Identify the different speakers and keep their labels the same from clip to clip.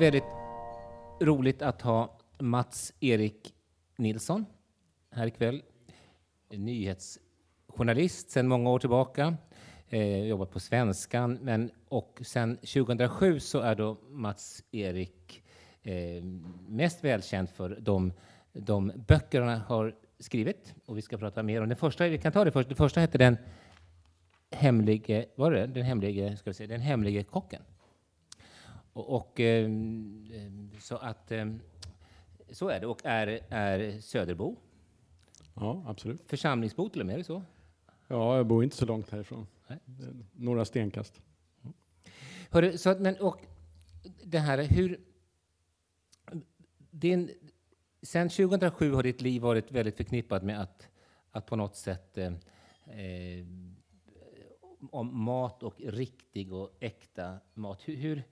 Speaker 1: väldigt roligt att ha Mats-Erik Nilsson här ikväll. Nyhetsjournalist sedan många år tillbaka. Eh, jobbat på Svenskan, men och sedan 2007 så är då Mats-Erik eh, mest välkänd för de, de böcker han har skrivit. Och vi ska prata mer om den första. Vi kan ta det först. Det första hette den hemlige, var det den hemlige, ska vi säga, den hemlige kocken. Och, och eh, så att eh, så är det och är, är Söderbo.
Speaker 2: Ja, absolut.
Speaker 1: Församlingsbo till och med, är det så?
Speaker 2: Ja, jag bor inte så långt härifrån.
Speaker 1: Nej.
Speaker 2: Några stenkast.
Speaker 1: Hörru, så att, men, och det här, hur... Din, sen 2007 har ditt liv varit väldigt förknippat med att, att på något sätt eh, eh, om mat och riktig och äkta mat. Hur, hur,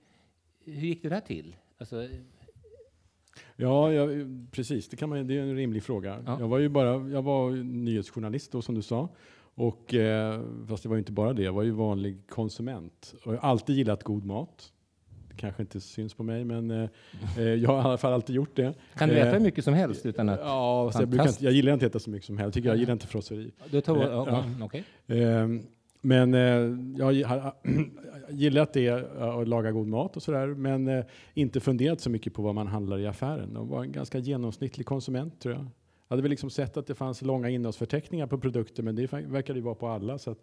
Speaker 1: hur gick det där till? Alltså,
Speaker 2: Ja, jag, precis. Det, kan man, det är en rimlig fråga.
Speaker 1: Ja.
Speaker 2: Jag var ju bara jag var nyhetsjournalist då, som du sa. Och, eh, fast det var ju inte bara det, jag var ju vanlig konsument. Och jag har alltid gillat god mat. Det kanske inte syns på mig, men eh, eh, jag har i alla fall alltid gjort det.
Speaker 1: kan du
Speaker 2: Eh,
Speaker 1: äta hur mycket som helst utan att...
Speaker 2: Ja, jag, brukar inte, jag gillar inte att äta så mycket som helst. Jag, tycker jag gillar inte frosseri.
Speaker 1: Du tar,
Speaker 2: Eh,
Speaker 1: ja, okej.
Speaker 2: Ehm, Men eh, jag har gillat det, eh, att laga god mat och sådär, men eh, inte funderat så mycket på vad man handlar i affären. Och var en ganska genomsnittlig konsument tror jag. Jag hade väl liksom sett att det fanns långa innehållsförteckningar på produkter, men det verkade ju vara på alla. Så att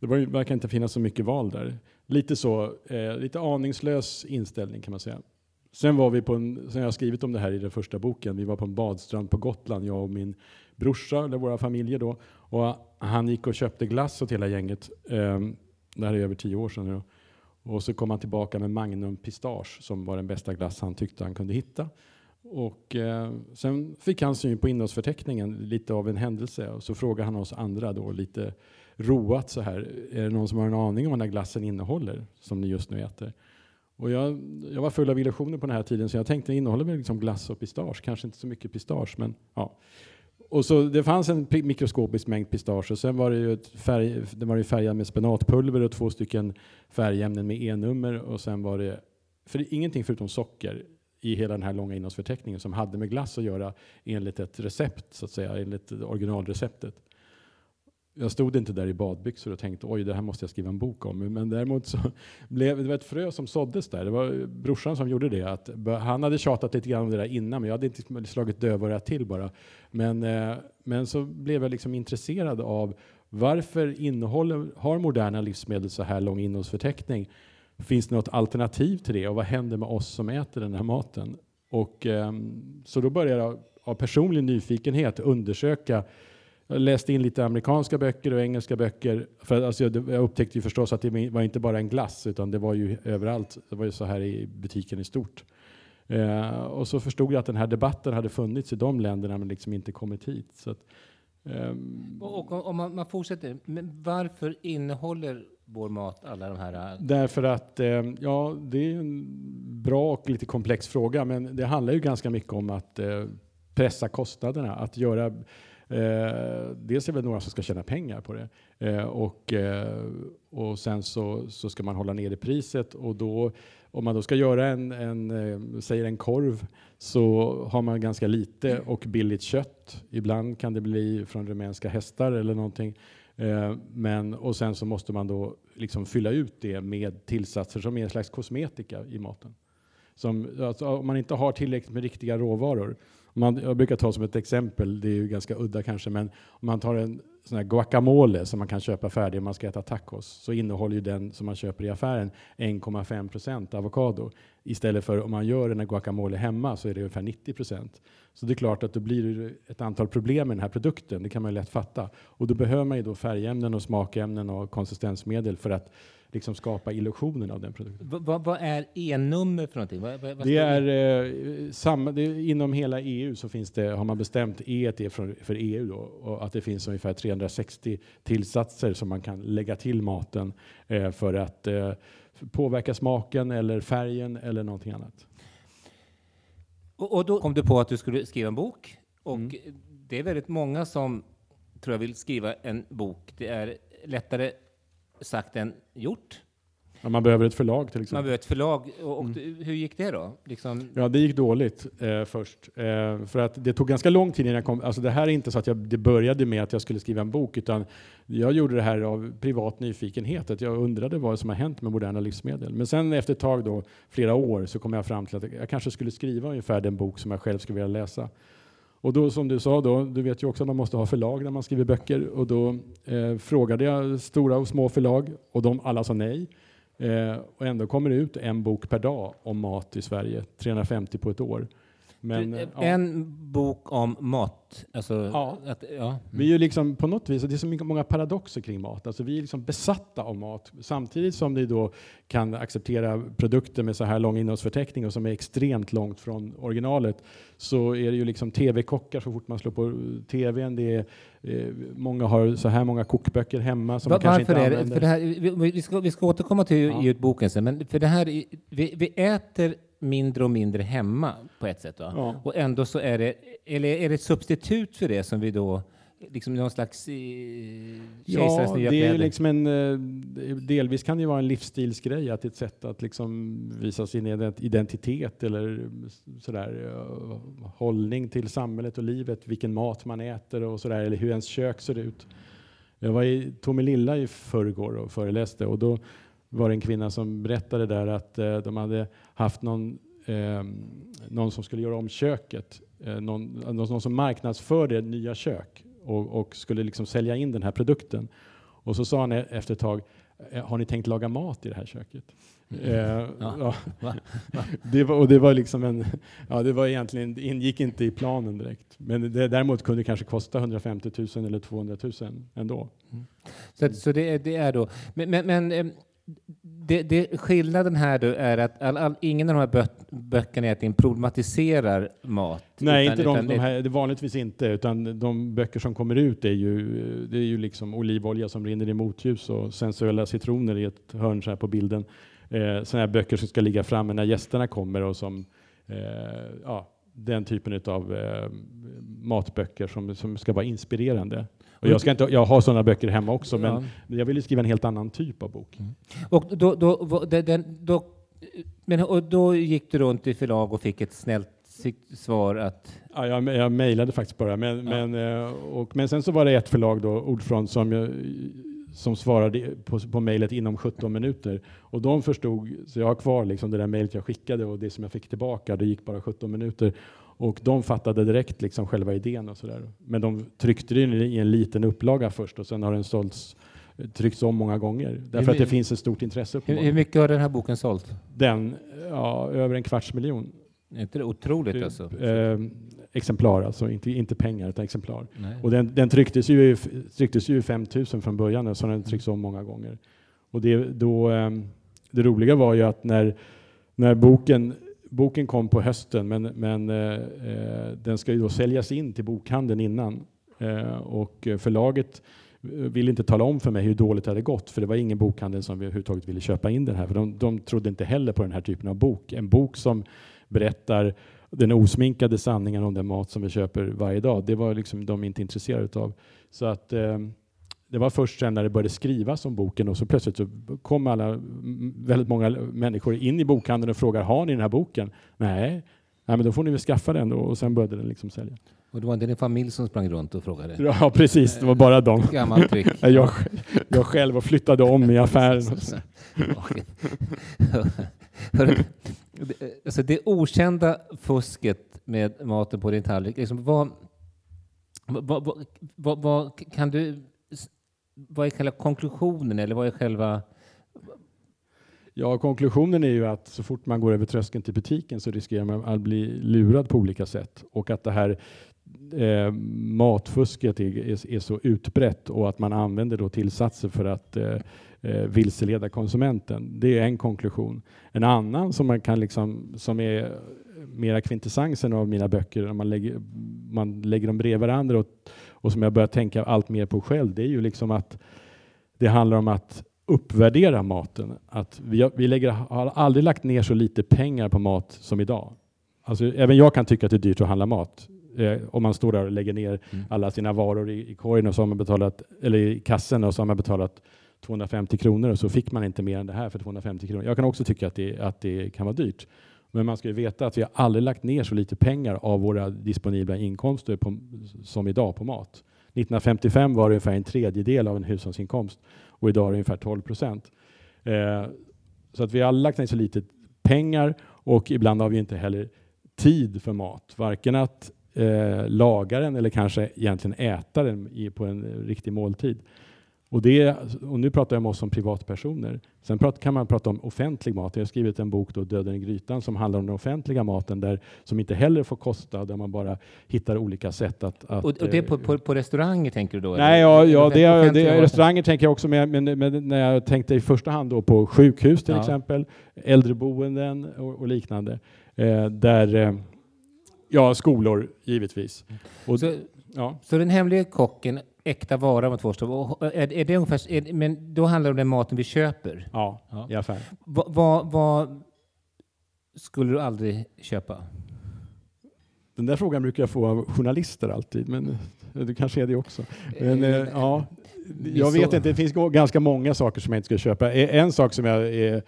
Speaker 2: det verkar inte finnas så mycket val där. Lite så, eh, lite aningslös inställning kan man säga. Sen var vi på en, sen jag har skrivit om det här i den första boken, vi var på en badstrand på Gotland, jag och min brorsa, eller våra familjer då. Och han gick och köpte glass åt hela gänget. Eh, det här är över tio år sedan nu. Och så kom han tillbaka med Magnum Pistage som var den bästa glass han tyckte han kunde hitta. Och eh, sen fick han syn på innehållsförteckningen, lite av en händelse. Och så frågade han oss andra då lite roat så här. Är det någon som har en aning om vad den här glassen innehåller som ni just nu äter? Och jag, jag var full av illusioner på den här tiden så jag tänkte innehåller väl liksom glass och pistage. Kanske inte så mycket pistage men ja. Och så det fanns en mikroskopisk mängd pistage och sen var det ju ett färg, det var ju färgad med spenatpulver och två stycken färgämnen med E-nummer och sen var det, för det är ingenting förutom socker i hela den här långa innehållsförteckningen som hade med glass att göra enligt ett recept, så att säga, enligt originalreceptet. Jag stod inte där i badbyxor och tänkte oj, det här måste jag skriva en bok om. Men däremot så blev det var ett frö som såddes där. Det var brorsan som gjorde det. Att, han hade tjatat lite grann om det där innan, men jag hade inte liksom slagit dövörat till bara. Men, eh, men så blev jag liksom intresserad av varför innehåller, har moderna livsmedel så här lång innehållsförteckning? Finns det något alternativ till det och vad händer med oss som äter den här maten? Och, eh, så då började jag av personlig nyfikenhet undersöka jag läste in lite amerikanska böcker och engelska böcker. För alltså jag, jag upptäckte ju förstås att det var inte bara en glass, utan det var ju överallt. Det var ju så här i butiken i stort. Eh, och så förstod jag att den här debatten hade funnits i de länderna, men liksom inte kommit hit. Så att, ehm,
Speaker 1: Och, om man, man fortsätter, men varför innehåller vår mat alla de här... äh,
Speaker 2: Därför att, eh, ja, det är en bra och lite komplex fråga, men det handlar ju ganska mycket om att eh, pressa kostnaderna, att göra Eh, dels är det väl några som ska tjäna pengar på det eh, och, eh, och sen så, så ska man hålla nere priset och då om man då ska göra en, en eh, säger en korv så har man ganska lite och billigt kött. Ibland kan det bli från rumänska hästar eller någonting. Eh, men, och sen så måste man då liksom fylla ut det med tillsatser som är en slags kosmetika i maten. Som, alltså, om man inte har tillräckligt med riktiga råvaror. Man, jag brukar ta som ett exempel, det är ju ganska udda kanske, men om man tar en sån här guacamole som man kan köpa färdig om man ska äta tacos, så innehåller ju den som man köper i affären 1,5 procent avokado. Istället för om man gör en guacamole hemma så är det ungefär 90 procent. Så det är klart att då blir det ett antal problem med den här produkten, det kan man ju lätt fatta. Och då behöver man ju då färgämnen och smakämnen och konsistensmedel för att liksom skapa illusionen av den produkten.
Speaker 1: Vad, vad, vad är E-nummer för någonting? Vad
Speaker 2: Det är, eh, samma, det är inom hela EU så finns det, har man bestämt E är för, för EU då, och att det finns ungefär 360 tillsatser som man kan lägga till maten eh, för att eh, påverka smaken eller färgen eller någonting annat.
Speaker 1: Och, och då kom du på att du skulle skriva en bok. Och
Speaker 2: Mm.
Speaker 1: det är väldigt många som tror jag vill skriva en bok. Det är lättare sagt än gjort.
Speaker 2: Ja, man behöver ett förlag till
Speaker 1: Man
Speaker 2: exempel.
Speaker 1: behöver ett förlag. Och, och
Speaker 2: Mm.
Speaker 1: Hur gick det då? Liksom,
Speaker 2: Ja, det gick dåligt eh, först. Eh, för att det tog ganska lång tid innan jag kom. Alltså det här är inte så att jag, det började med att jag skulle skriva en bok, utan jag gjorde det här av privat nyfikenhet. Att jag undrade vad som har hänt med moderna livsmedel. Men sen efter ett tag, då, flera år, så kom jag fram till att jag kanske skulle skriva ungefär den bok som jag själv skulle vilja läsa. Och då som du sa, då, du vet ju också att man måste ha förlag när man skriver böcker. Och då eh, frågade jag stora och små förlag och de alla sa nej. Eh, och ändå kommer det ut en bok per dag om mat i Sverige, 350 på ett år. Men,
Speaker 1: du,
Speaker 2: eh, ja.
Speaker 1: En bok om mat. Alltså,
Speaker 2: Ja.
Speaker 1: Att, ja.
Speaker 2: Vi är ju liksom på något vis, det är så mycket, många paradoxer kring mat. Alltså vi är liksom besatta av mat samtidigt som vi då kan acceptera produkter med så här lång innehållsförteckning och som är extremt långt från originalet så är det ju liksom tv-kockar så fort man slår på tvn. Det är, eh, många har så här många kokböcker hemma som
Speaker 1: Va-
Speaker 2: man kanske inte
Speaker 1: är det?
Speaker 2: använder.
Speaker 1: För det här, vi, vi, ska, vi ska återkomma till
Speaker 2: Ja.
Speaker 1: ge ut boken sen, men för det här, är- vi, vi äter mindre och mindre hemma på ett sätt. Va?
Speaker 2: Ja.
Speaker 1: Och ändå så är det, eller är det ett substitut för det som vi då, liksom någon slags eh,
Speaker 2: Ja, det är
Speaker 1: kläder?
Speaker 2: liksom en, eh, delvis kan det ju vara en livsstilsgrej, att det är ett sätt att liksom visa sin ident- identitet eller sådär, eh, hållning till samhället och livet, vilken mat man äter och sådär, eller hur ens kök ser ut. Jag var i Tomelilla i förrgår och föreläste och då var det en kvinna som berättade där att eh, de hade haft någon, eh, någon som skulle göra om köket, eh, någon, någon som marknadsförde nya kök och, och skulle liksom sälja in den här produkten. Och så sa han e- efter ett tag, "Eh, har ni tänkt laga mat i det här köket? Ja. Det var, och det var liksom en, ja det var egentligen, det ingick inte i planen direkt. Men det däremot kunde det kanske kosta 150 000 eller 200 000 ändå.
Speaker 1: Så, att- så det, är- det är då, men, men, men ehm, det, det, skillnaden här då är att all, all, ingen av de här bö, böckerna egentligen problematiserar mat.
Speaker 2: Nej,
Speaker 1: utan-
Speaker 2: inte de, de här, det vanligtvis inte, utan de böcker som kommer ut är ju, det är ju liksom olivolja som rinner i motljus och sensuella citroner i ett hörn så här på bilden. Eh, sådana här böcker som ska ligga framme när gästerna kommer och som, eh, ja, den typen av eh, matböcker som, som ska vara inspirerande. Och jag, ska inte, jag har sådana böcker hemma också, men
Speaker 1: Ja.
Speaker 2: jag vill ju skriva en helt annan typ av bok.
Speaker 1: Och då, då, den, då, men, och då gick du runt i förlag och fick ett snällt svar att...
Speaker 2: Ja, jag, jag mejlade faktiskt bara, men,
Speaker 1: Ja.
Speaker 2: men, eh, och, men sen så var det ett förlag, då, Ordfront, som, jag, som svarade på, på mejlet inom 17 minuter. Och de förstod, så jag har kvar liksom det där mejlet jag skickade och det som jag fick tillbaka, det gick bara 17 minuter. Och de fattade direkt liksom själva idén och sådär. Men de tryckte det i en liten upplaga först och sen har den sålts tryckts om många gånger. Därför att det finns ett stort intresse.
Speaker 1: Hur, hur mycket har den här boken sålt?
Speaker 2: den, ja, över en kvarts miljon.
Speaker 1: Är inte det otroligt alltså?
Speaker 2: Eh, exemplar, alltså inte, inte pengar utan exemplar.
Speaker 1: Nej.
Speaker 2: Och den, den trycktes ju, trycktes ju i 5000 från början, så den trycks om många gånger. Och det, då, ehm, det roliga var ju att när, när boken, boken kom på hösten, men, men eh, eh, den ska ju då säljas in till bokhandeln innan. Eh, och förlaget ville inte tala om för mig hur dåligt det hade gått, för det var ingen bokhandel som överhuvudtaget ville köpa in den här, för de, de trodde inte heller på den här typen av bok. En bok som berättar den osminkade sanningen om den mat som vi köper varje dag, det var liksom de inte intresserade av. Så att eh, det var först sen när det började skrivas om boken och så plötsligt så kom alla, väldigt många människor in i bokhandeln och frågar har ni den här boken? Nej, Nej men då får ni väl skaffa den då. och sen började den liksom sälja.
Speaker 1: Och det var inte din familj som sprang runt och frågade?
Speaker 2: Ja precis, det var bara dem.
Speaker 1: Gammalt tryck.
Speaker 2: Jag, jag själv och flyttade om i affären.
Speaker 1: Alltså det okända fusket med maten på din tallrik, liksom vad, vad, vad, vad kan du... Vad är själva konklusionen eller vad är själva...
Speaker 2: Ja, konklusionen är ju att så fort man går över tröskeln till butiken så riskerar man att bli lurad på olika sätt och att det här eh, matfusket är, är, är så utbrett och att man använder då tillsatser för att eh, eh, vilseleda konsumenten. Det är en konklusion. En annan som man kan liksom, som är mera kvintessensen av mina böcker, när man lägger, man lägger dem bredvid varandra och, och som jag börjar tänka allt mer på själv, det är ju liksom att det handlar om att uppvärdera maten. Att vi, har- vi lägger, har aldrig lagt ner så lite pengar på mat som idag. Alltså, även jag kan tycka att det är dyrt att handla mat. Eh, om man står där och lägger ner
Speaker 1: Mm.
Speaker 2: alla sina varor i, i korgen och så har man betalat, eller i kassen och så har man betalat 250 kronor och så fick man inte mer än det här för 250 kronor. Jag kan också tycka att det, att det kan vara dyrt. Men man ska ju veta att vi har aldrig lagt ner så lite pengar av våra disponibla inkomster på, som idag på mat. 1955 var det ungefär en tredjedel av en hushållsinkomst och idag är det ungefär 12 procent. Eh, så att vi har aldrig lagt ner så lite pengar och ibland har vi inte heller tid för mat. Varken att eh, laga den eller kanske egentligen äta den i, på en riktig måltid. Och, det, och nu pratar jag om oss som privatpersoner. Sen prat, kan man prata om offentlig mat. Jag har skrivit en bok, då, Döden i grytan, som handlar om den offentliga maten, där, som inte heller får kosta, där man bara hittar olika sätt att... att
Speaker 1: och, och det på, på, på, restauranger tänker du då?
Speaker 2: Nej, ja, ja det, det, restauranger tänker jag också, men, men, men, när jag tänkte i första hand då på sjukhus till ja. exempel, äldreboenden och, och liknande, eh, där eh, Ja, skolor givetvis.
Speaker 1: Och, så, ja. så den hemliga kocken äkta vara med två står. Är, är det ungefär, är, men då handlar det om den maten vi köper?
Speaker 2: Ja, ja. i affären.
Speaker 1: Vad va, va skulle du aldrig köpa?
Speaker 2: Den där frågan brukar jag få av journalister alltid, men det kanske är det också. Men, eh, eh ja, jag vet inte, det finns ganska många saker som jag inte skulle köpa. En sak som jag är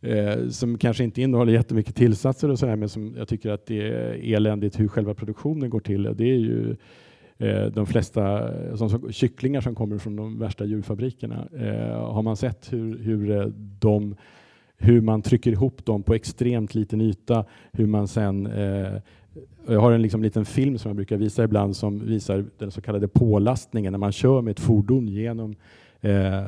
Speaker 2: eh, som kanske inte innehåller jättemycket tillsatser och sådär, men som jag tycker att det är eländigt hur själva produktionen går till. Det är ju Eh, Eh, de flesta eh, som, kycklingar som kommer från de värsta djurfabrikerna. Eh, har man sett hur, hur, eh, de, hur man trycker ihop dem på extremt liten yta, hur man sen jag har en liksom liten film som jag brukar visa ibland som visar den så kallade pålastningen när man kör med ett fordon genom eh,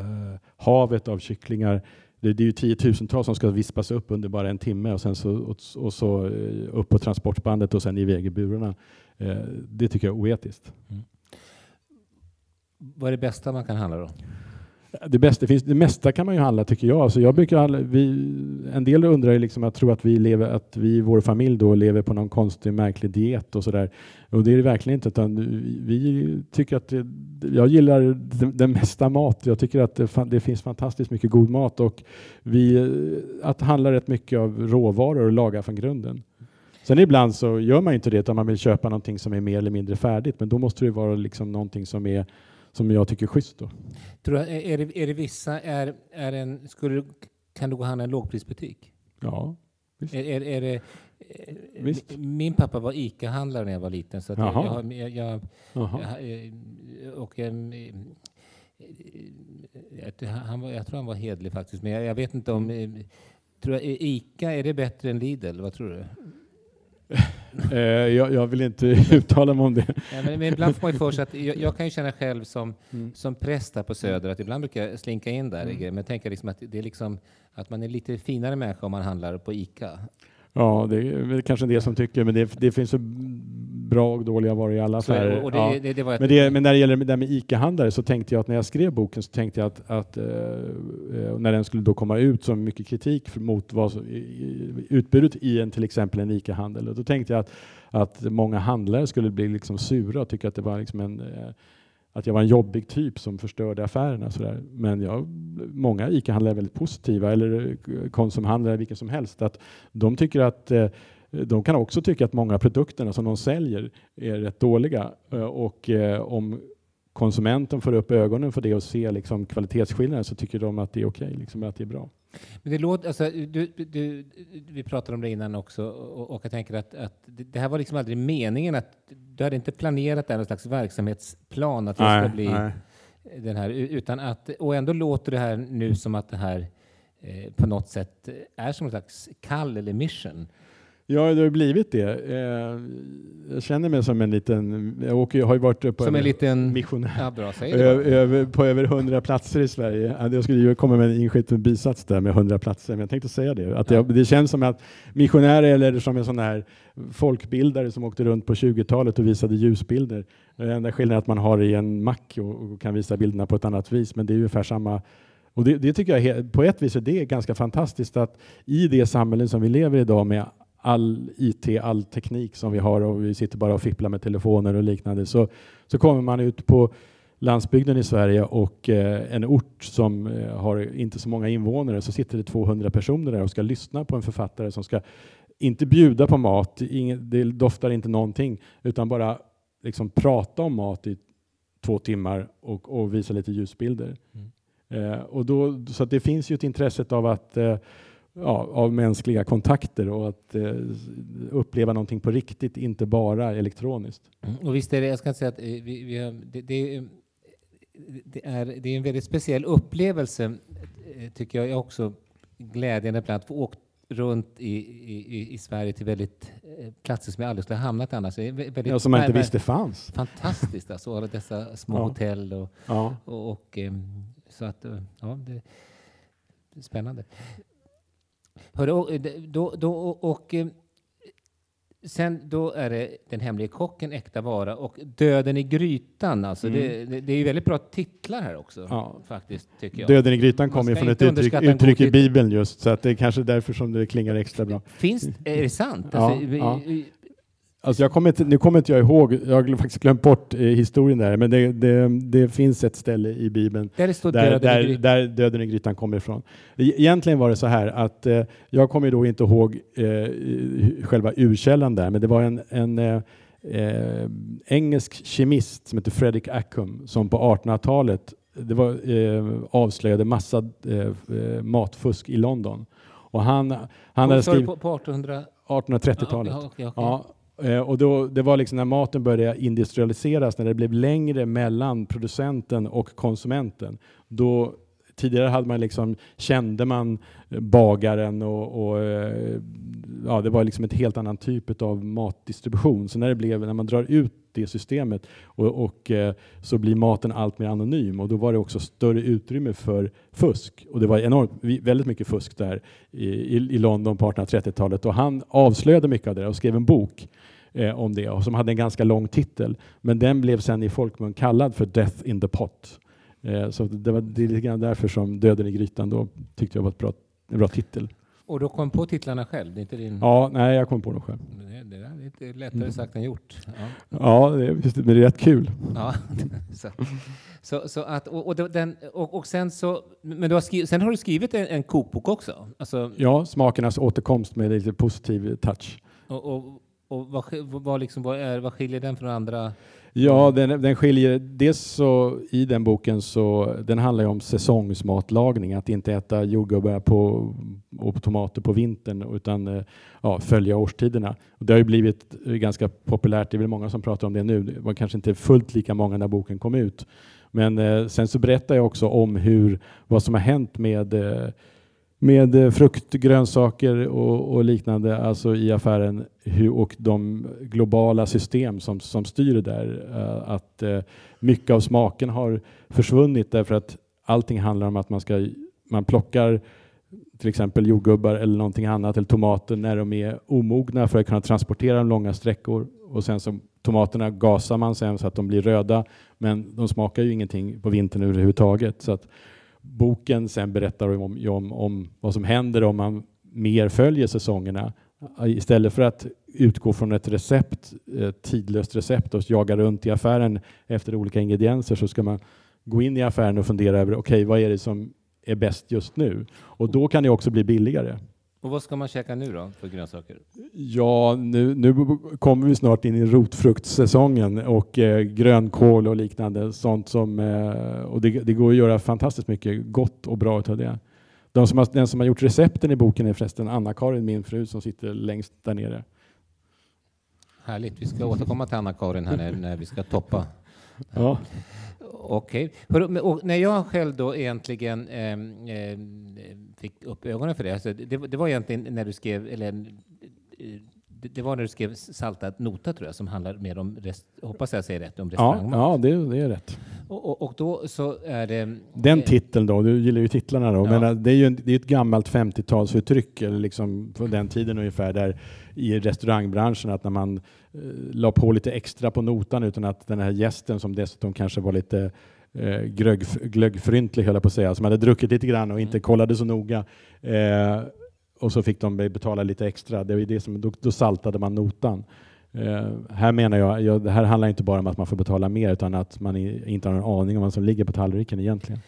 Speaker 2: havet av kycklingar. Det, det är ju tiotusentals som ska vispas upp under bara en timme och sen så, och, och så upp på transportbandet och sen iväg i burarna. Eh, det tycker jag är oetiskt. Mm.
Speaker 1: Vad är det bästa man kan handla då?
Speaker 2: Det, bästa, finns, det mesta kan man ju handla tycker jag. Alltså jag brukar handla, vi, en del undrar ju liksom att tro att vi, lever, att vi i vår familj då lever på någon konstig märklig diet och sådär. Och det är det verkligen inte. Utan vi tycker att det, jag gillar den, den mesta mat. Jag tycker att det, det, finns fantastiskt mycket god mat och vi att handla rätt mycket av råvaror och laga från grunden. Sen ibland så gör man inte det utan man vill köpa någonting som är mer eller mindre färdigt. Men då måste det vara liksom någonting som, är, som jag tycker är schysst. Då.
Speaker 1: Tror du, är, det, är det vissa, är, är en, skulle, kan du gå och handla i en lågprisbutik?
Speaker 2: Ja.
Speaker 1: Visst. Är, är, är det, Visst. Min pappa var ICA-handlare när jag var liten. Så jag, jag, jag, jag, och jag, han var, jag tror han var hedlig faktiskt, men jag, vet inte om... Tror jag, ICA, är det bättre än Lidl? Vad tror du?
Speaker 2: Eh, jag, jag, vill inte uttala mig om det.
Speaker 1: Ja, men, men, ibland får man ju för sig att jag, jag, kan ju känna själv som, mm. som präst här på Söder att ibland brukar jag slinka in där. Mm. Men jag tänker liksom att det är liksom att man är lite finare människa om man handlar på ICA.
Speaker 2: Ja, det är väl kanske en del som tycker, men det, det finns så bra och dåliga varor i alla affärer.
Speaker 1: Det, ja. det, det
Speaker 2: men, men, när det gäller det där med ICA-handlare så tänkte jag att när jag skrev boken så tänkte jag att, att uh, när den skulle då komma ut så mycket kritik mot vad så, utbudet i en till exempel en ICA-handel. Då tänkte jag att, att många handlare skulle bli liksom sura och tycka att det var liksom en uh, att jag var en jobbig typ som förstörde affärerna. Sådär. Men jag, många ICA-handlare är väldigt positiva, eller konsumhandlare, vilka som helst. Att de tycker att eh, de kan också tycka att många av produkterna som de säljer är rätt dåliga. Eh, och eh, om konsumenten får upp ögonen för det och ser liksom kvalitetsskillnader så tycker de att det är okej, okay, liksom, att det är bra.
Speaker 1: Men det låter, alltså, du, du, vi pratade om det innan också och, och jag tänker att, att, det här var liksom aldrig meningen att du hade inte planerat någon slags verksamhetsplan att det ska bli nej. den här, utan att, och ändå låter det här nu som att det här eh, på något sätt är som en slags kall eller mission.
Speaker 2: Ja, det har blivit det. Eh, jag känner mig som en liten, jag åker, har ju varit på
Speaker 1: som en, liten
Speaker 2: missionär
Speaker 1: ja, bra,
Speaker 2: över, på över hundra platser i Sverige. Jag skulle ju komma med en inskjuten bisats där med hundra platser, men jag tänkte säga det. Att jag, det känns som att missionärer eller som en sån här folkbildare som åkte runt på 20-talet och visade ljusbilder. Den enda skillnaden är att man har i en mack och, och kan visa bilderna på ett annat vis, men det är ungefär samma och det, det tycker jag på ett vis är det ganska fantastiskt att i det samhälle som vi lever i idag med all IT, all teknik som vi har och vi sitter bara och fipplar med telefoner och liknande så, så kommer man ut på landsbygden i Sverige och eh, en ort som eh, har inte så många invånare så sitter det 200 personer där och ska lyssna på en författare som ska inte bjuda på mat, ingen, det doftar inte någonting, utan bara liksom prata om mat i två timmar och, och visa lite ljusbilder. Mm. Eh, och då, så det finns ju ett intresse av att eh, ja, av mänskliga kontakter och att eh, uppleva någonting på riktigt, inte bara elektroniskt.
Speaker 1: Mm. Och visst är det, jag ska säga att eh, vi, vi har, det, det, det, är, det är en väldigt speciell upplevelse, eh, tycker jag också, glädjande ibland att få åka runt i, i, i Sverige till väldigt eh, platser som jag aldrig skulle ha hamnat annars.
Speaker 2: Väldigt, ja, som man inte visste fanns.
Speaker 1: Fantastiskt, alltså, alla dessa små ja. hotell och, ja. och, och, så att, ja, det är spännande. Hörru, då, då, och, eh, sen då är det Den hemlige kocken, Äkta vara och Döden i grytan. Alltså mm. det, det, det, är ju väldigt bra titlar här också. Ja. faktiskt, tycker jag.
Speaker 2: Döden i grytan kommer ju från ett uttryck, uttryck i Bibeln just, så att det är kanske därför som det klingar extra bra.
Speaker 1: Finns, är det sant? Alltså,
Speaker 2: ja, ja. Alltså jag kommer inte, nu kommer inte jag ihåg, jag har faktiskt glömt bort eh, historien där, men det, det, det, finns ett ställe i Bibeln
Speaker 1: där, det står
Speaker 2: där,
Speaker 1: döden,
Speaker 2: där,
Speaker 1: i
Speaker 2: där döden i grytan kommer ifrån. E, egentligen var det så här att eh, jag kommer då inte ihåg eh, själva urkällan där, men det var en, en eh, eh engelsk kemist som heter Fredrik Ackham som på 1800-talet det var, eh, avslöjade massa matfusk i London. Och han, han
Speaker 1: hade skrivit, på, på 1800
Speaker 2: 1830-talet. Ja, okay, okay. ja, Eh, och då, det var liksom när maten började industrialiseras, när det blev längre mellan producenten och konsumenten. Då, tidigare hade man liksom, kände man eh, bagaren och, och eh, ja, det var liksom ett helt annan typ av matdistribution. Så när, det blev, när man drar ut det systemet och, och eh, så blir maten allt mer anonym och då var det också större utrymme för fusk. Och det var enormt, väldigt mycket fusk där i, i, i London på 1830-talet och han avslöjade mycket av det och skrev en bok eh, om det och som hade en ganska lång titel. Men den blev sen i folkmun kallad för Death in the Pot. Eh, så det var det lite grann därför som Döden i grytan då tyckte jag var ett bra, en bra titel.
Speaker 1: Och då kom på titlarna själv? Det är inte din...
Speaker 2: Ja, nej, jag kom på dem själv.
Speaker 1: Det, det är lite lättare mm. sagt än gjort. Ja,
Speaker 2: ja det, är, men det är rätt kul.
Speaker 1: Ja, så, så, så, att, och, och, den, och, och sen så, men du har skrivit, sen har du skrivit en, en kokbok också?
Speaker 2: Alltså, ja, Smakernas återkomst med lite positiv touch.
Speaker 1: Och, och, och vad, vad, liksom, vad, är, vad skiljer den från andra?
Speaker 2: Ja, den, den skiljer dels så i den boken så den handlar ju om säsongsmatlagning, att inte äta jordgubbar på, och tomater på vintern utan eh, ja, följa årstiderna. Och det har ju blivit eh, ganska populärt, det är väl många som pratar om det nu. Det var kanske inte fullt lika många när boken kom ut. Men eh, sen så berättar jag också om hur, vad som har hänt med eh, med eh, frukt, grönsaker och, och, liknande alltså i affären hur, och de globala system som, som styr det där. Eh, att eh, mycket av smaken har försvunnit därför att allting handlar om att man, ska, man plockar till exempel jordgubbar eller någonting annat eller tomater när de är omogna för att kunna transportera dem långa sträckor och sen så tomaterna gasar man sen så att de blir röda men de smakar ju ingenting på vintern överhuvudtaget. Så att boken sen berättar om, om, om vad som händer om man mer följer säsongerna. Istället för att utgå från ett recept, ett tidlöst recept och jaga runt i affären efter olika ingredienser så ska man gå in i affären och fundera över okej, okay, vad är det som är bäst just nu? Och då kan det också bli billigare.
Speaker 1: Och vad ska man käka nu då för grönsaker?
Speaker 2: Ja, nu, nu kommer vi snart in i rotfruktssäsongen och eh, grönkål och liknande. Sånt som, eh, och det, det, går att göra fantastiskt mycket gott och bra av det. De som har, den som har gjort recepten i boken är förresten Anna-Karin, min fru, som sitter längst där nere.
Speaker 1: Härligt. Vi ska återkomma till Anna-Karin här när, när vi ska toppa.
Speaker 2: Ja.
Speaker 1: Okej. Okay. när jag själv då egentligen eh, fick upp ögonen för det, alltså det, det var egentligen när du skrev, eller eh, det var när du skrev Saltad nota tror jag, som handlar mer om, rest, hoppas jag säger rätt, om restaurangmat.
Speaker 2: Ja, ja det, det är rätt.
Speaker 1: Och, och, och, då så är det...
Speaker 2: Den eh, titeln då, du gillar ju titlarna då, ja. men eh, det är ju det är ett gammalt 50-talsuttryck, eller liksom på den tiden ungefär, där i restaurangbranschen, att när man la på lite extra på notan utan att den här gästen som dessutom kanske var lite eh, glöggfryntlig, höll jag på att säga, som hade druckit lite grann och inte mm. kollade så noga, eh, och så fick de betala lite extra. Det var det som, då, då saltade man notan. Uh, här menar jag, jag, det här handlar inte bara om att man får betala mer utan att man i, inte har en aning om vad som ligger på tallriken egentligen.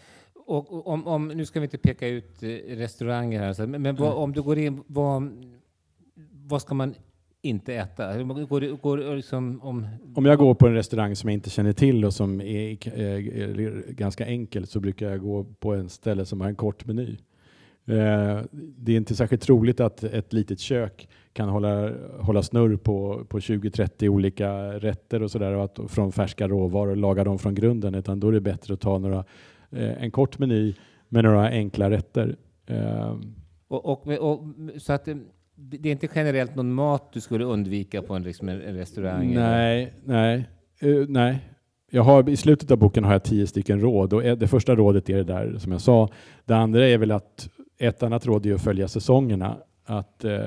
Speaker 1: Och, om, om, nu ska vi inte peka ut eh, restauranger här, men, men vad, om du går in, vad, vad ska man inte äta? Går, går, liksom om...
Speaker 2: om jag går på en restaurang som jag inte känner till och som är, är, är ganska enkel så brukar jag gå på en ställe som har en kort meny. Eh, det är inte särskilt troligt att ett litet kök kan hålla, hålla snurr på, på 20-30 olika rätter och sådär från färska råvaror och laga dem från grunden utan då är det bättre att ta några, eh, en kort meny med några enkla rätter. Eh.
Speaker 1: Och, och, och, så att det, är inte generellt någon mat du skulle undvika på en, liksom en restaurang?
Speaker 2: Nej, nej, uh, nej. Jag har, I slutet av boken har jag tio stycken råd och det första rådet är det där som jag sa. Det andra är väl att ett annat råd är att följa säsongerna. Att eh,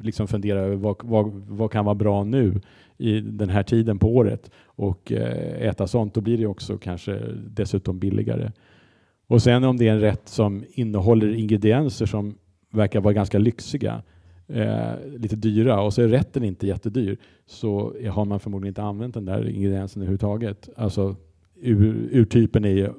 Speaker 2: liksom fundera över vad, vad, vad, kan vara bra nu i den här tiden på året och eh, äta sånt. Då blir det också kanske dessutom billigare. Och sen om det är en rätt som innehåller ingredienser som verkar vara ganska lyxiga, eh, lite dyra och så är rätten inte jättedyr så har man förmodligen inte använt den där ingrediensen överhuvudtaget. Alltså ur, urtypen är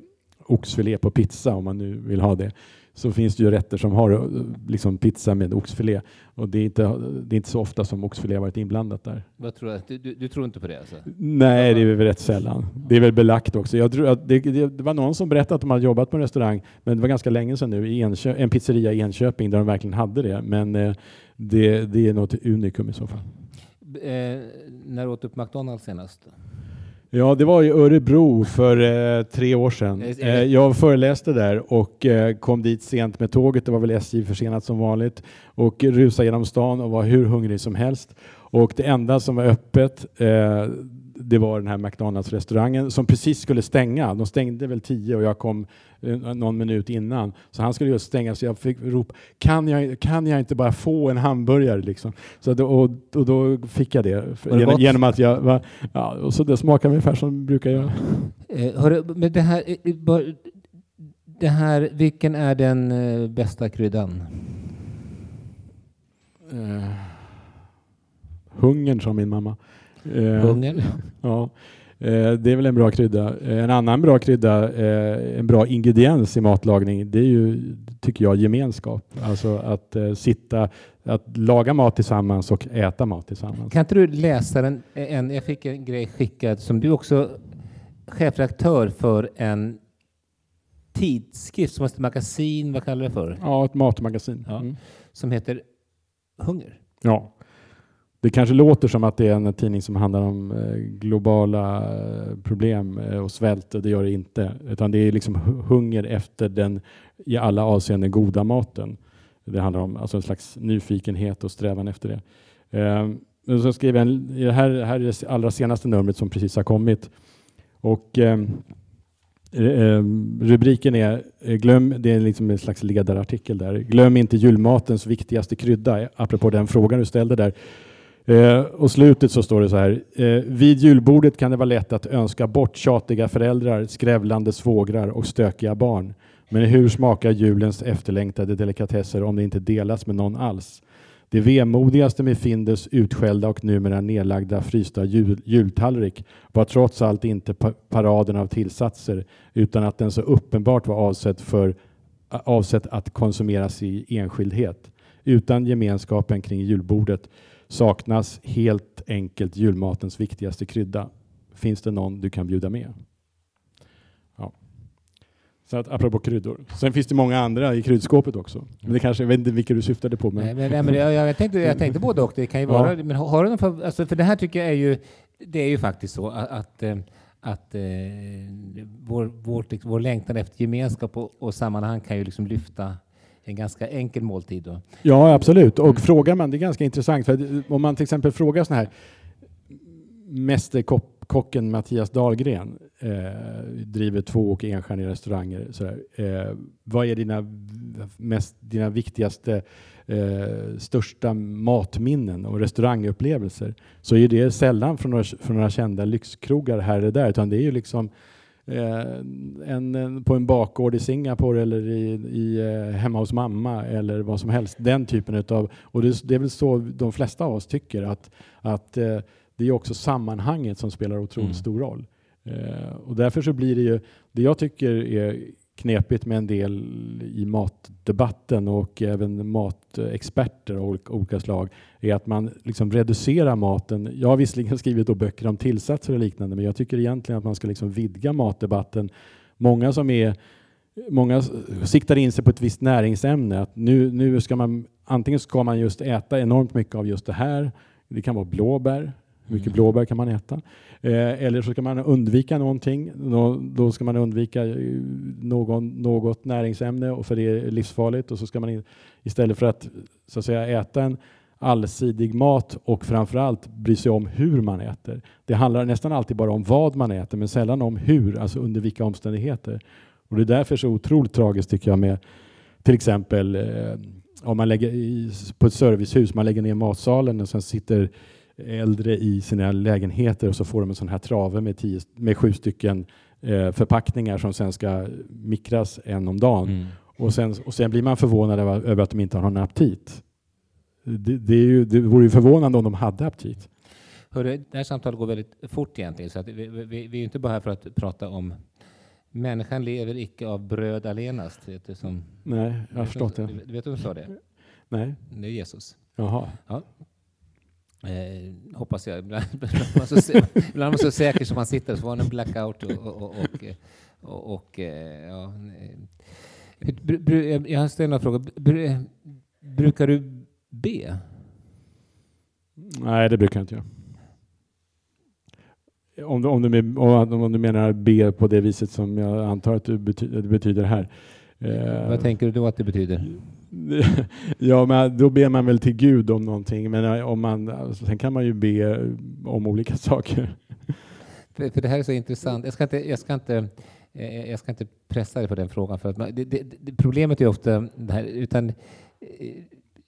Speaker 2: oxfilé på pizza om man nu vill ha det så finns det ju rätter som har liksom pizza med oxfilé. Och det är, inte, det är inte så ofta som oxfilé har varit inblandat där.
Speaker 1: Vad tror du, du, du tror inte på det? Alltså?
Speaker 2: Nej, det är väl rätt sällan. Det är väl belagt också. Jag tror att det, det, det var någon som berättade att de hade jobbat på en restaurang, men det var ganska länge sedan nu, i Enkö en pizzeria i Enköping där de verkligen hade det. Men eh, det, det är något unikum i så fall.
Speaker 1: Eh, när åt du på McDonalds senast?
Speaker 2: Ja, det var i Örebro för eh, tre år sedan. Eh, jag föreläste där och eh, kom dit sent med tåget. Det var väl SJ försenat som vanligt och rusade genom stan och var hur hungrig som helst. Och det enda som var öppet eh, det var den här McDonalds-restaurangen som precis skulle stänga. De stängde väl tio och jag kom eh, någon minut innan. Så han skulle just stänga så jag fick ropa kan jag, kan jag inte bara få en hamburgare? Liksom. Så då, och, och då fick jag det. det genom, genom, att jag va, ja, och så det smakar ungefär som det brukar göra.
Speaker 1: Eh, hörru, men det här, eh, det här, vilken är den eh, bästa kryddan?
Speaker 2: Uh, hungern, sa min mamma.
Speaker 1: Hungern?
Speaker 2: ja. Eh, det är väl en bra krydda. Eh, en annan bra krydda, eh, en bra ingrediens i matlagning, det är ju, tycker jag, gemenskap. Alltså att sitta, att laga mat tillsammans och äta mat tillsammans.
Speaker 1: Kan inte du läsa den? En, jag fick en grej skickad som du också chefredaktör för en tidskrift som ett magasin, vad kallar du det för?
Speaker 2: Ja, ett matmagasin. Ja,
Speaker 1: mm. Som heter Hunger.
Speaker 2: Ja. Det kanske låter som att det är en tidning som handlar om eh, globala eh, problem eh, och svält, det gör det inte. Utan det är liksom hunger efter den i alla avseenden goda maten. Det handlar om alltså en slags nyfikenhet och strävan efter det. Eh, så skrev jag en, det här, här är det allra senaste numret som precis har kommit. Och eh, rubriken är, glöm, det är liksom en slags ledarartikel där. Glöm inte julmatens viktigaste krydda, apropå den frågan du ställde där. Eh, och slutet så står det så här. Eh, vid julbordet kan det vara lätt att önska bort tjatiga föräldrar, skrävlande svågrar och stökiga barn. Men hur smakar julens efterlängtade delikatesser om det inte delas med någon alls? Det vemodigaste med Findus utskällda och numera nedlagda frysta jul, jultallrik var trots allt inte pa paraden av tillsatser utan att den så uppenbart var avsedd, för, avsedd att konsumeras i enskildhet. Utan gemenskapen kring julbordet saknas helt enkelt julmatens viktigaste krydda. Finns det någon du kan bjuda med? Ja. Så att, apropå kryddor. Sen finns det många andra i kryddskåpet också. Men det kanske, jag vet inte vilka du syftade på. Men...
Speaker 1: Nej, men, nej, men jag, jag, tänkte, jag tänkte både och. Det kan ju vara, ja. men har du någon för, alltså för det här tycker jag är ju, det är ju faktiskt så att, att eh, att eh, vår, vår, vår längtan efter gemenskap och, och sammanhang kan ju liksom lyfta en ganska enkel måltid. Då.
Speaker 2: Ja, absolut. Och mm. frågar man, det är ganska intressant, för om man till exempel frågar sån här mästerkocken Mattias Dahlgren eh, driver två och enstjärniga restauranger. Sådär. Eh, vad är dina, mest, dina viktigaste, eh, största matminnen och restaurangupplevelser? Så är det sällan från några, från några kända lyxkrogar här eller där, utan det är ju liksom Eh, en, en, på en bakgård i Singapore eller i, i, eh, hemma hos mamma eller vad som helst. Den typen utav, och det, det är väl så de flesta av oss tycker att, att eh, det är också sammanhanget som spelar otroligt mm. stor roll. och därför så blir det ju, det jag tycker är knepigt med en del i matdebatten och även matexperter av olika slag är att man liksom reducerar maten. Jag har visserligen skrivit då böcker om tillsatser och liknande men jag tycker egentligen att man ska liksom vidga matdebatten. Många som är Många siktar in sig på ett visst näringsämne. Att nu, nu ska man, antingen ska man just äta enormt mycket av just det här. Det kan vara blåbär. Hur mycket mm. blåbär kan man äta? Eh, eller så ska man undvika någonting. Då, då ska man undvika eh, någon, något näringsämne och för det är livsfarligt. Och så ska man in, istället för att, så att säga, äta en allsidig mat och framförallt bry sig om hur man äter. Det handlar nästan alltid bara om vad man äter men sällan om hur, alltså under vilka omständigheter. Och det är därför så otroligt tragiskt tycker jag med till exempel eh, om man lägger i, på ett servicehus, man lägger ner matsalen och sen sitter äldre i sina lägenheter och så får de en sån här trave med, tio, med sju stycken eh, förpackningar som sen ska mikras en om dagen. Mm. Och, sen, och sen blir man förvånad över, att de inte har någon aptit. Det, det, är ju, det vore ju förvånande om de hade aptit.
Speaker 1: Hörru, det här samtalet går väldigt fort egentligen, så att vi, vi, vi är inte bara här för att prata om Människan lever icke av bröd allenast. Vet du, som,
Speaker 2: Nej, jag har förstått det.
Speaker 1: Du vet vem som sa det?
Speaker 2: Nej.
Speaker 1: Det är Jesus.
Speaker 2: Jaha.
Speaker 1: Ja. Eh, hoppas jag. Ibland, är man så säker som man sitter så får man en blackout. Och, och, och, och, och eh, ja. Jag har ställt några frågor. Brukar du be?
Speaker 2: Nej, det brukar jag inte göra. Om du, om, du, om du menar be på det viset som jag antar att det betyder, det här.
Speaker 1: Eh, Vad tänker du då att det betyder?
Speaker 2: ja, men då ber man väl till Gud om någonting, men eh, om man, alltså, sen kan man ju be eh, om olika saker.
Speaker 1: För, för det här är så intressant. Jag ska inte, jag ska inte, eh, jag ska inte pressa dig på den frågan, för att man, det, det, det, problemet är ofta det här, utan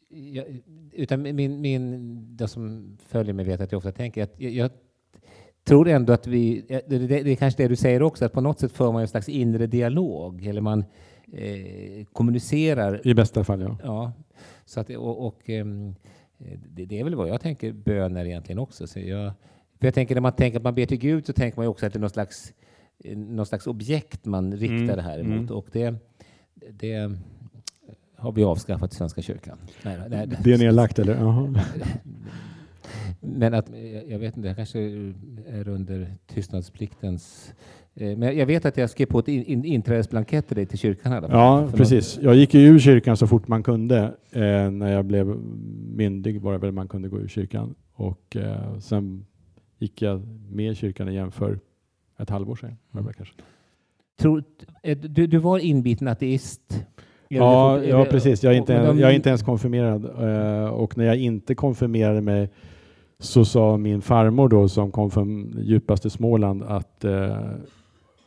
Speaker 1: jag, utan min, min, de som följer mig vet att jag ofta tänker att jag, jag tror ändå att vi, det, det, det är kanske det du säger också, att på något sätt för man en slags inre dialog, eller man eh, kommunicerar.
Speaker 2: I bästa fall, ja.
Speaker 1: ja så att, och, och um, det, det, är väl vad jag tänker böner egentligen också. Så jag, för jag tänker när man tänker att man ber till Gud så tänker man ju också att det är någon slags, någon slags objekt man riktar mm. det här emot. Mm. Och det, det har vi avskaffat i Svenska kyrkan.
Speaker 2: Nej, nej, det är nedlagt eller?
Speaker 1: Men att, jag vet inte, det kanske är under tystnadspliktens... Eh, men jag vet att jag skrev på ett in, inträdesblankett till dig till kyrkan. Här,
Speaker 2: ja, precis. Jag gick ur kyrkan så fort man kunde. Eh, när jag blev myndig var det väl man kunde gå ur kyrkan. Och eh, sen gick jag med i kyrkan igen för ett halvår sedan. Mm. Kanske.
Speaker 1: Tror, eh, du, du var inbiten ateist?
Speaker 2: Ja, ja, precis. Jag är, inte, jag är inte ens konfirmerad. Eh, och när jag inte konfirmerade mig så sa min farmor då som kom från djupaste Småland att eh,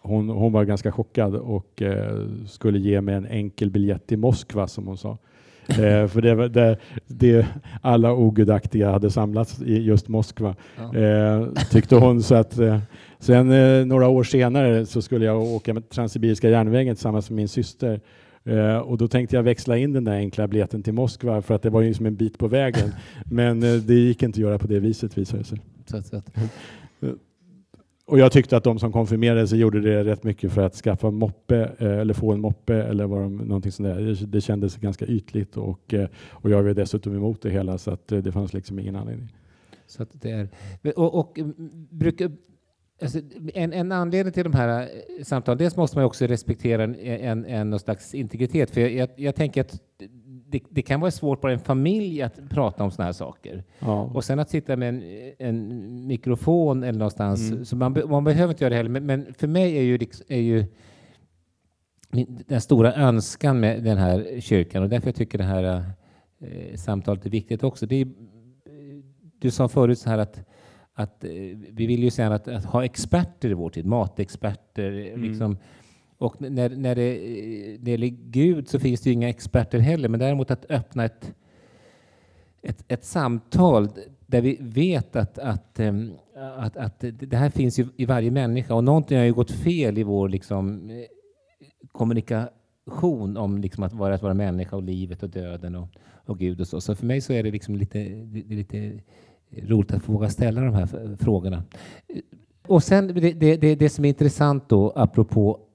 Speaker 2: hon, hon var ganska chockad och eh, skulle ge mig en enkel biljett till Moskva som hon sa. eh, för det, det, det, alla ogudaktiga hade samlats i just Moskva, eh, tyckte hon. Så att, eh, sen eh, några år senare så skulle jag åka med Transsibiriska järnvägen tillsammans med min syster Uh, och då tänkte jag växla in den där enkla biljetten till Moskva för att det var ju som en bit på vägen. Men uh, det gick inte att göra på det viset visade sig. Och jag tyckte att de som konfirmerade sig gjorde det rätt mycket för att skaffa moppe eh, eller få en moppe eller vad de, någonting sånt där. Det, kändes ganska ytligt och, eh, och jag var dessutom emot det hela så att eh, det fanns liksom ingen anledning.
Speaker 1: Så att det är, och, och mm, brukar, Alltså, en, en anledning till de här samtalen, dels måste man också respektera en, en, en någon slags integritet. För jag, jag, jag tänker att det, det, kan vara svårt för en familj att prata om sådana här saker. Ja. Och sen att sitta med en, en mikrofon eller någonstans. Mm. Så man, man behöver inte göra det heller. Men, men för mig är ju, är ju den stora önskan med den här kyrkan och därför jag tycker det här eh, samtalet är viktigt också. Det är, du sa förut så här att att eh, vi vill ju säga att, att, ha experter i vår tid, matexperter. Mm. Liksom. Och när, när det, eh, det gäller Gud så finns det ju inga experter heller, men däremot att öppna ett, ett, ett samtal där vi vet att, att, eh, att, att det här finns ju i varje människa och någonting har ju gått fel i vår liksom, eh, kommunikation om liksom att, vara, att vara människa och livet och döden och, och Gud och så. Så för mig så är det liksom lite, lite roligt att få våga ställa de här frågorna. Och sen det, det, det som är intressant då, apropå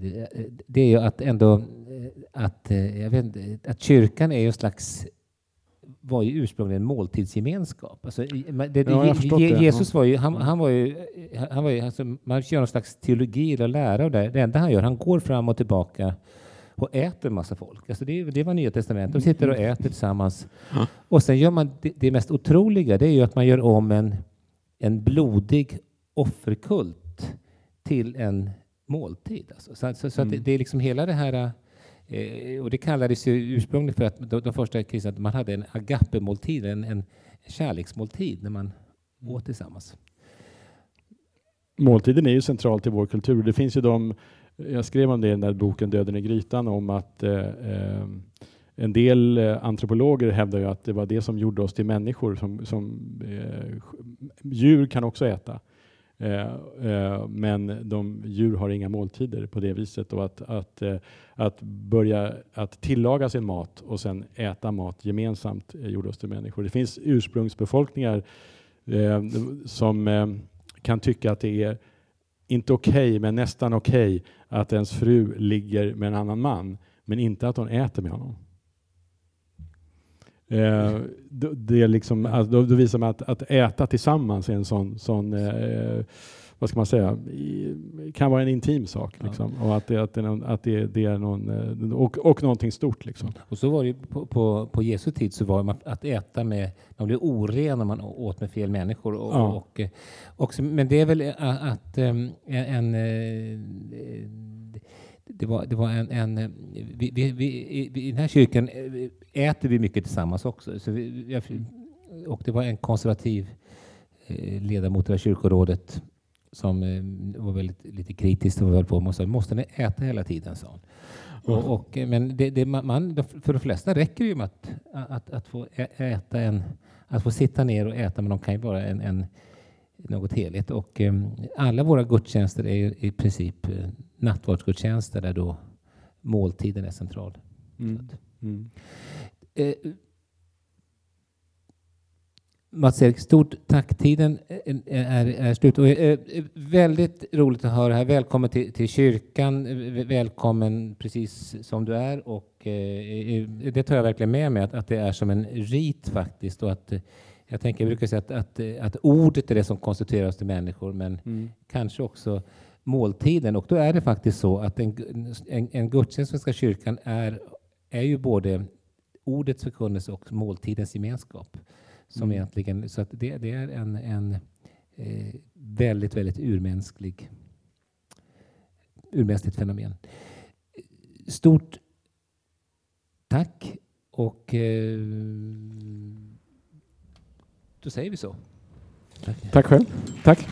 Speaker 1: det, det är ju att ändå eh, att, eh, jag vet, att kyrkan är ju en slags var ju ursprungligen en måltidsgemenskap. Alltså, det,
Speaker 2: Ja,
Speaker 1: Je-. Jesus var ju, han, han var ju, han var ju alltså, man gör någon slags teologi eller lära och det. Det enda han gör, han går fram och tillbaka och äter en massa folk. Alltså det, det var Nya Testamentet. De sitter och äter tillsammans.
Speaker 2: Ja.
Speaker 1: Och sen gör man det, det mest otroliga, det är ju att man gör om en, en blodig offerkult till en måltid. Alltså. Så, så, så att det,
Speaker 2: Mm.
Speaker 1: det är liksom hela det här Eh, och det kallades ju ursprungligen för att de, de första kristna, att man hade en agape-måltid, en, en kärleksmåltid när man åt tillsammans.
Speaker 2: Måltiden är ju centralt i vår kultur. Det finns ju de, jag skrev om det i den där boken Döden i grytan, om att eh, eh, en del eh, antropologer hävdar ju att det var det som gjorde oss till människor. Som, som, eh, djur kan också äta. Eh, eh, men de, djur har inga måltider på det viset. Och att, att, eh, att börja att tillaga sin mat och sen äta mat gemensamt eh, gjorde oss till människor. Det finns ursprungsbefolkningar eh, som eh, kan tycka att det är inte okej, men nästan okej att ens fru ligger med en annan man, men inte att hon äter med honom. Eh, det är liksom, alltså, då, då visar man att, att äta tillsammans är en sån, sån eh, vad ska man säga, kan vara en intim sak.
Speaker 1: Ja.
Speaker 2: Liksom. Och att, det, att, det, är någon- att det, det är någon, eh, och, och någonting stort. Liksom.
Speaker 1: Och så var det på, på, på Jesu tid så var man att äta med, man blev oren om man åt med fel människor. Och,
Speaker 2: Ja.
Speaker 1: och, eh, också, men det är väl a- att ehm, en, en eh, det var, det var en, en vi, vi, vi, i- vi, i den här kyrkan eh, äter vi mycket tillsammans också. Så vi, och det var en konservativ eh, ledamot av kyrkorådet som eh, var väldigt lite kritisk och höll på med och sa måste ni äta hela tiden, sa hon. Och, och, men det, det, man- för de flesta räcker det ju med att, att, att få äta en, att få sitta ner och äta, men de kan ju vara en, en, något heligt. Och eh, alla våra gudstjänster är i princip eh, nattvardsgudstjänster där då måltiden är central.
Speaker 2: Mm. Mm.
Speaker 1: Eh, Mats-Erik, stort tack. Tiden eh, är, är slut. Och, eh, eh, väldigt roligt att höra här. Välkommen till, till kyrkan. Eh, Välkommen precis som du är. Och, eh, eh, det tar jag verkligen med mig, att, att det är som en rit faktiskt. Och att, eh, jag, tänker, jag brukar säga att, att, att ordet är det som konstituerar oss till människor, men
Speaker 2: Mm.
Speaker 1: kanske också måltiden. Och då är det faktiskt så att en, en, en gudstjänst i Svenska kyrkan är, är ju både ordets förkunnelse och måltidens gemenskap. Som
Speaker 2: Mm.
Speaker 1: egentligen, så att det, det är en, en eh, väldigt, väldigt urmänsklig urmänskligt fenomen. Stort tack och eh, då säger vi så.
Speaker 2: Tack själv. Tack.